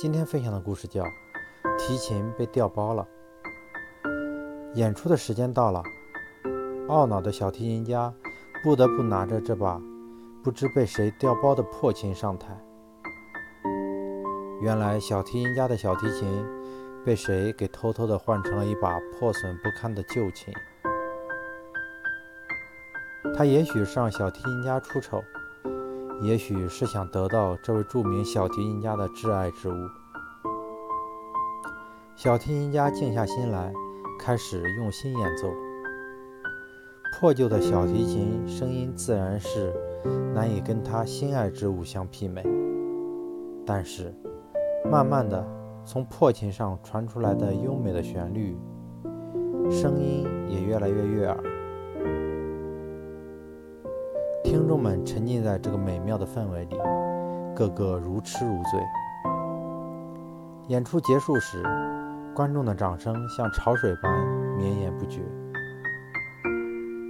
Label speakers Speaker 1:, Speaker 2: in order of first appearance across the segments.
Speaker 1: 今天分享的故事叫《提琴被调包了》。演出的时间到了，懊恼的小提琴家不得不拿着这把不知被谁调包的破琴上台。原来，小提琴家的小提琴被谁给偷偷的换成了一把破损不堪的旧琴。他也许是让小提琴家出丑。也许是想得到这位著名小提琴家的挚爱之物。小提琴家静下心来，开始用心演奏。破旧的小提琴声音自然是难以跟他心爱之物相媲美。但是，慢慢的，从破琴上传出来的优美的旋律，声音也越来越悦耳。听众们沉浸在这个美妙的氛围里，个个如痴如醉。演出结束时，观众的掌声像潮水般绵延不绝。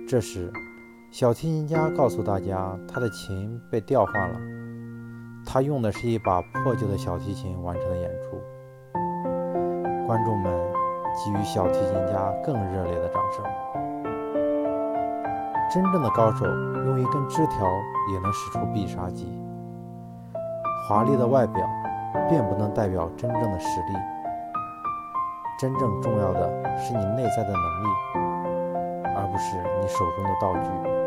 Speaker 1: 这时，小提琴家告诉大家，他的琴被调换了，他用的是一把破旧的小提琴完成的演出。观众们给予小提琴家更热烈的掌声。真正的高手用一根枝条也能使出必杀技。华丽的外表并不能代表真正的实力，真正重要的是你内在的能力，而不是你手中的道具。